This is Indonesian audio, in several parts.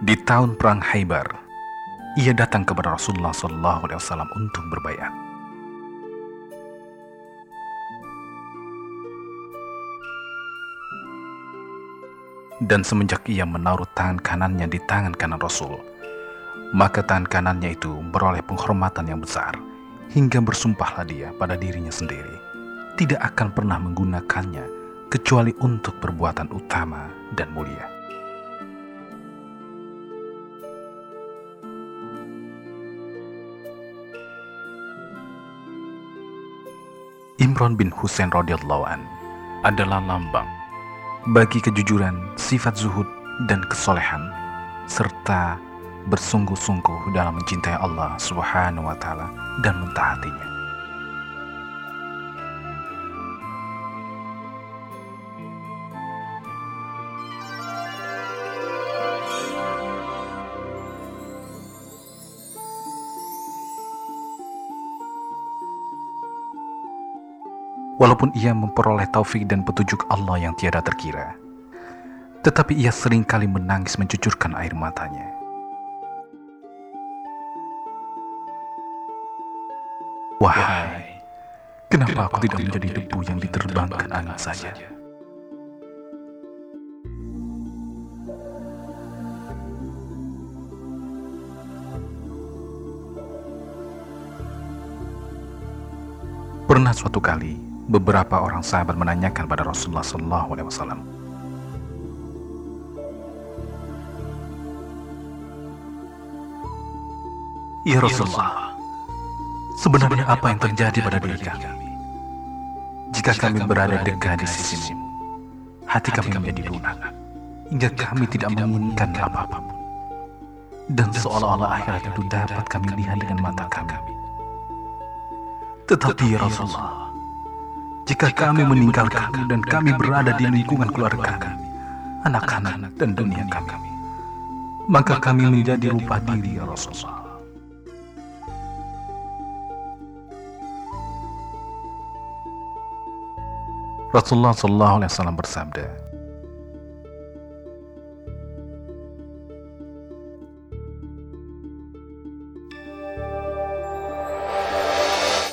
Di tahun Perang Haibar, ia datang kepada Rasulullah SAW untuk berbaiat. Dan semenjak ia menaruh tangan kanannya di tangan kanan Rasul, maka tangan kanannya itu beroleh penghormatan yang besar, hingga bersumpahlah dia pada dirinya sendiri, tidak akan pernah menggunakannya kecuali untuk perbuatan utama dan mulia. Imran bin Husain radhiyallahu an adalah lambang bagi kejujuran, sifat zuhud, dan kesolehan, serta bersungguh-sungguh dalam mencintai Allah Subhanahu wa Ta'ala dan mentaatinya. Walaupun ia memperoleh taufik dan petunjuk Allah yang tiada terkira, tetapi ia sering kali menangis mencucurkan air matanya. Wahai, kenapa aku tidak menjadi debu yang diterbangkan angin saja? Pernah suatu kali, beberapa orang sahabat menanyakan pada Rasulullah SAW. Ya Rasulullah, sebenarnya apa yang terjadi pada diri kami? Jika kami berada dekat di sisimu, hati kami menjadi lunak, hingga kami tidak menginginkan apa-apa Dan seolah-olah akhirat itu dapat kami lihat dengan mata kami. Tetapi ya Rasulullah, jika kami meninggalkan dan kami berada di lingkungan keluarga kami, anak-anak dan dunia kami, maka kami menjadi rupa diri ya Rasulullah. Rasulullah Shallallahu Alaihi Wasallam bersabda,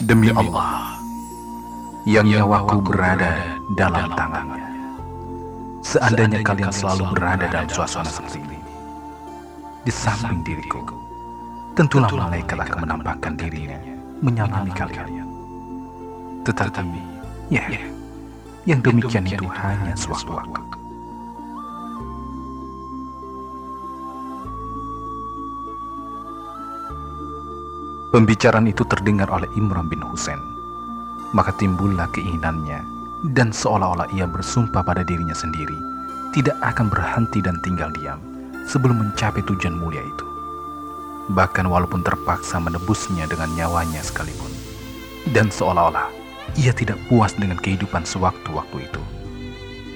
Demi Allah, yang nyawaku berada dalam tangannya. Seandainya kalian selalu berada dalam suasana seperti ini, di samping diriku, tentulah malaikat akan menampakkan dirinya menyalami kalian. Tetapi, ya, yang demikian itu hanya sewaktu-waktu. Pembicaraan itu terdengar oleh Imran bin Husain maka timbullah keinginannya dan seolah-olah ia bersumpah pada dirinya sendiri tidak akan berhenti dan tinggal diam sebelum mencapai tujuan mulia itu. Bahkan walaupun terpaksa menebusnya dengan nyawanya sekalipun. Dan seolah-olah ia tidak puas dengan kehidupan sewaktu-waktu itu.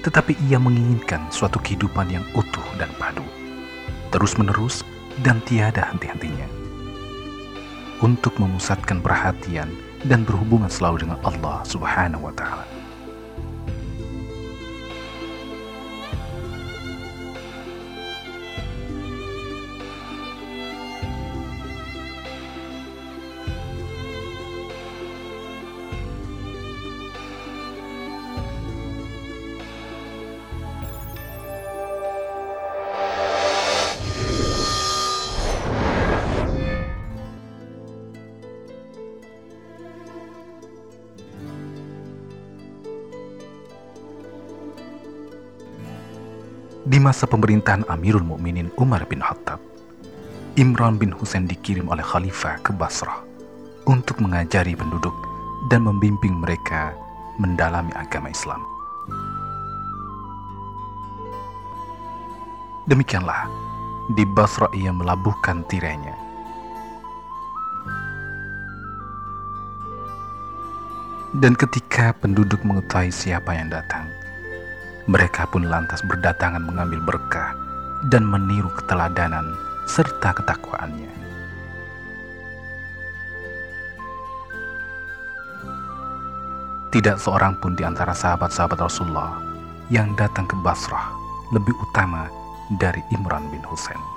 Tetapi ia menginginkan suatu kehidupan yang utuh dan padu. Terus-menerus dan tiada henti-hentinya. Untuk memusatkan perhatian dan berhubungan selalu dengan Allah Subhanahu wa taala. Di masa pemerintahan Amirul Mukminin Umar bin Khattab, Imran bin Husain dikirim oleh Khalifah ke Basrah untuk mengajari penduduk dan membimbing mereka mendalami agama Islam. Demikianlah, di Basrah ia melabuhkan tirainya. Dan ketika penduduk mengetahui siapa yang datang, mereka pun lantas berdatangan mengambil berkah dan meniru keteladanan serta ketakwaannya. Tidak seorang pun di antara sahabat-sahabat Rasulullah yang datang ke Basrah lebih utama dari Imran bin Husain.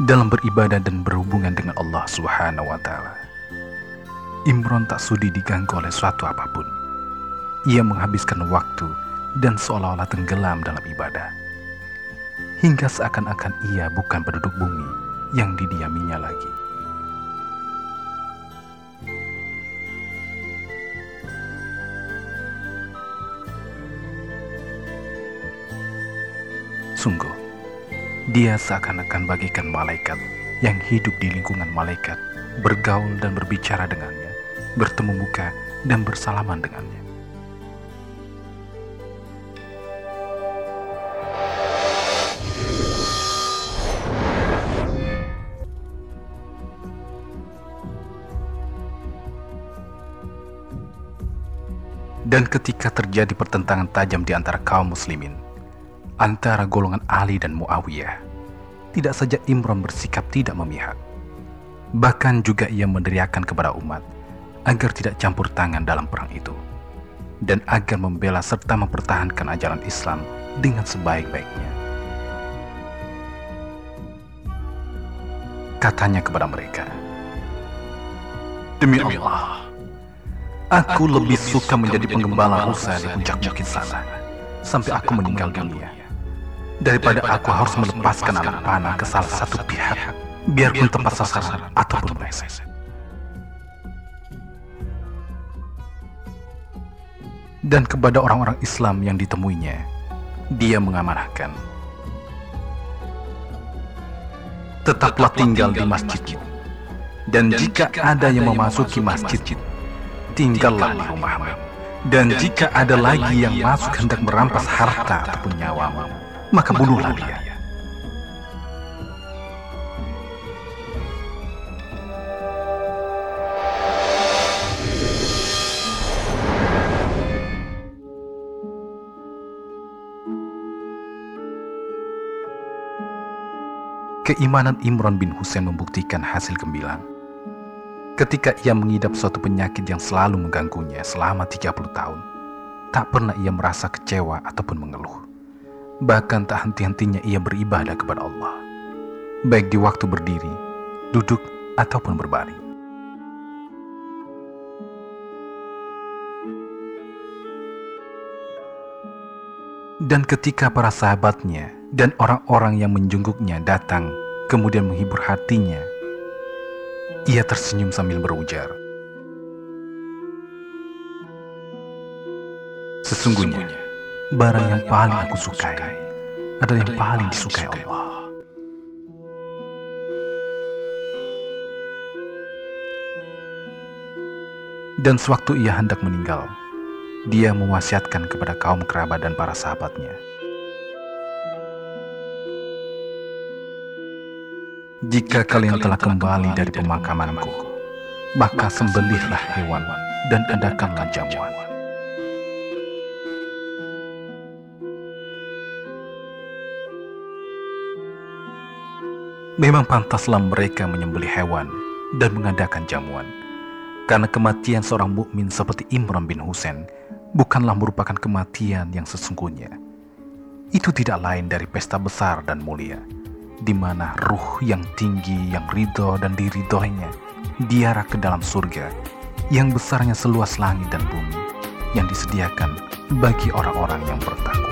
Dalam beribadah dan berhubungan dengan Allah Subhanahu wa taala. Imron tak sudi diganggu oleh suatu apa pun. Ia menghabiskan waktu dan seolah-olah tenggelam dalam ibadah. Hingga seakan-akan ia bukan penduduk bumi yang didiaminya lagi. Sungguh, dia seakan-akan bagikan malaikat yang hidup di lingkungan malaikat, bergaul dan berbicara dengannya, bertemu muka dan bersalaman dengannya. Dan ketika terjadi pertentangan tajam di antara kaum muslimin, antara golongan Ali dan Muawiyah. Tidak saja Imron bersikap tidak memihak, bahkan juga ia meneriakan kepada umat agar tidak campur tangan dalam perang itu dan agar membela serta mempertahankan ajaran Islam dengan sebaik-baiknya. Katanya kepada mereka, Demi Allah, aku lebih suka menjadi penggembala rusa di puncak bukit sana sampai aku meninggal dunia daripada aku harus melepaskan anak panah ke salah satu pihak, biarpun tempat sasaran ataupun meleset. Dan kepada orang-orang Islam yang ditemuinya, dia mengamanahkan. Tetaplah tinggal di masjid. Dan jika ada yang memasuki masjid, tinggallah di rumahmu. Dan jika ada lagi yang masuk hendak merampas harta ataupun nyawamu, maka bunuhlah dia. Keimanan Imran bin Husain membuktikan hasil gemilang. Ketika ia mengidap suatu penyakit yang selalu mengganggunya selama 30 tahun, tak pernah ia merasa kecewa ataupun mengeluh. Bahkan tak henti-hentinya ia beribadah kepada Allah, baik di waktu berdiri, duduk, ataupun berbaring. Dan ketika para sahabatnya dan orang-orang yang menjungguknya datang, kemudian menghibur hatinya, ia tersenyum sambil berujar, Sesungguhnya, barang yang paling aku sukai adalah yang paling disukai Allah. Dan sewaktu ia hendak meninggal, dia mewasiatkan kepada kaum kerabat dan para sahabatnya. Jika kalian telah kembali dari pemakamanku, maka sembelihlah hewan dan adakanlah jamuan. Memang pantaslah mereka menyembelih hewan dan mengadakan jamuan. Karena kematian seorang mukmin seperti Imran bin Husain bukanlah merupakan kematian yang sesungguhnya. Itu tidak lain dari pesta besar dan mulia, di mana ruh yang tinggi, yang ridho dan diridhoinya diarak ke dalam surga yang besarnya seluas langit dan bumi yang disediakan bagi orang-orang yang bertakwa.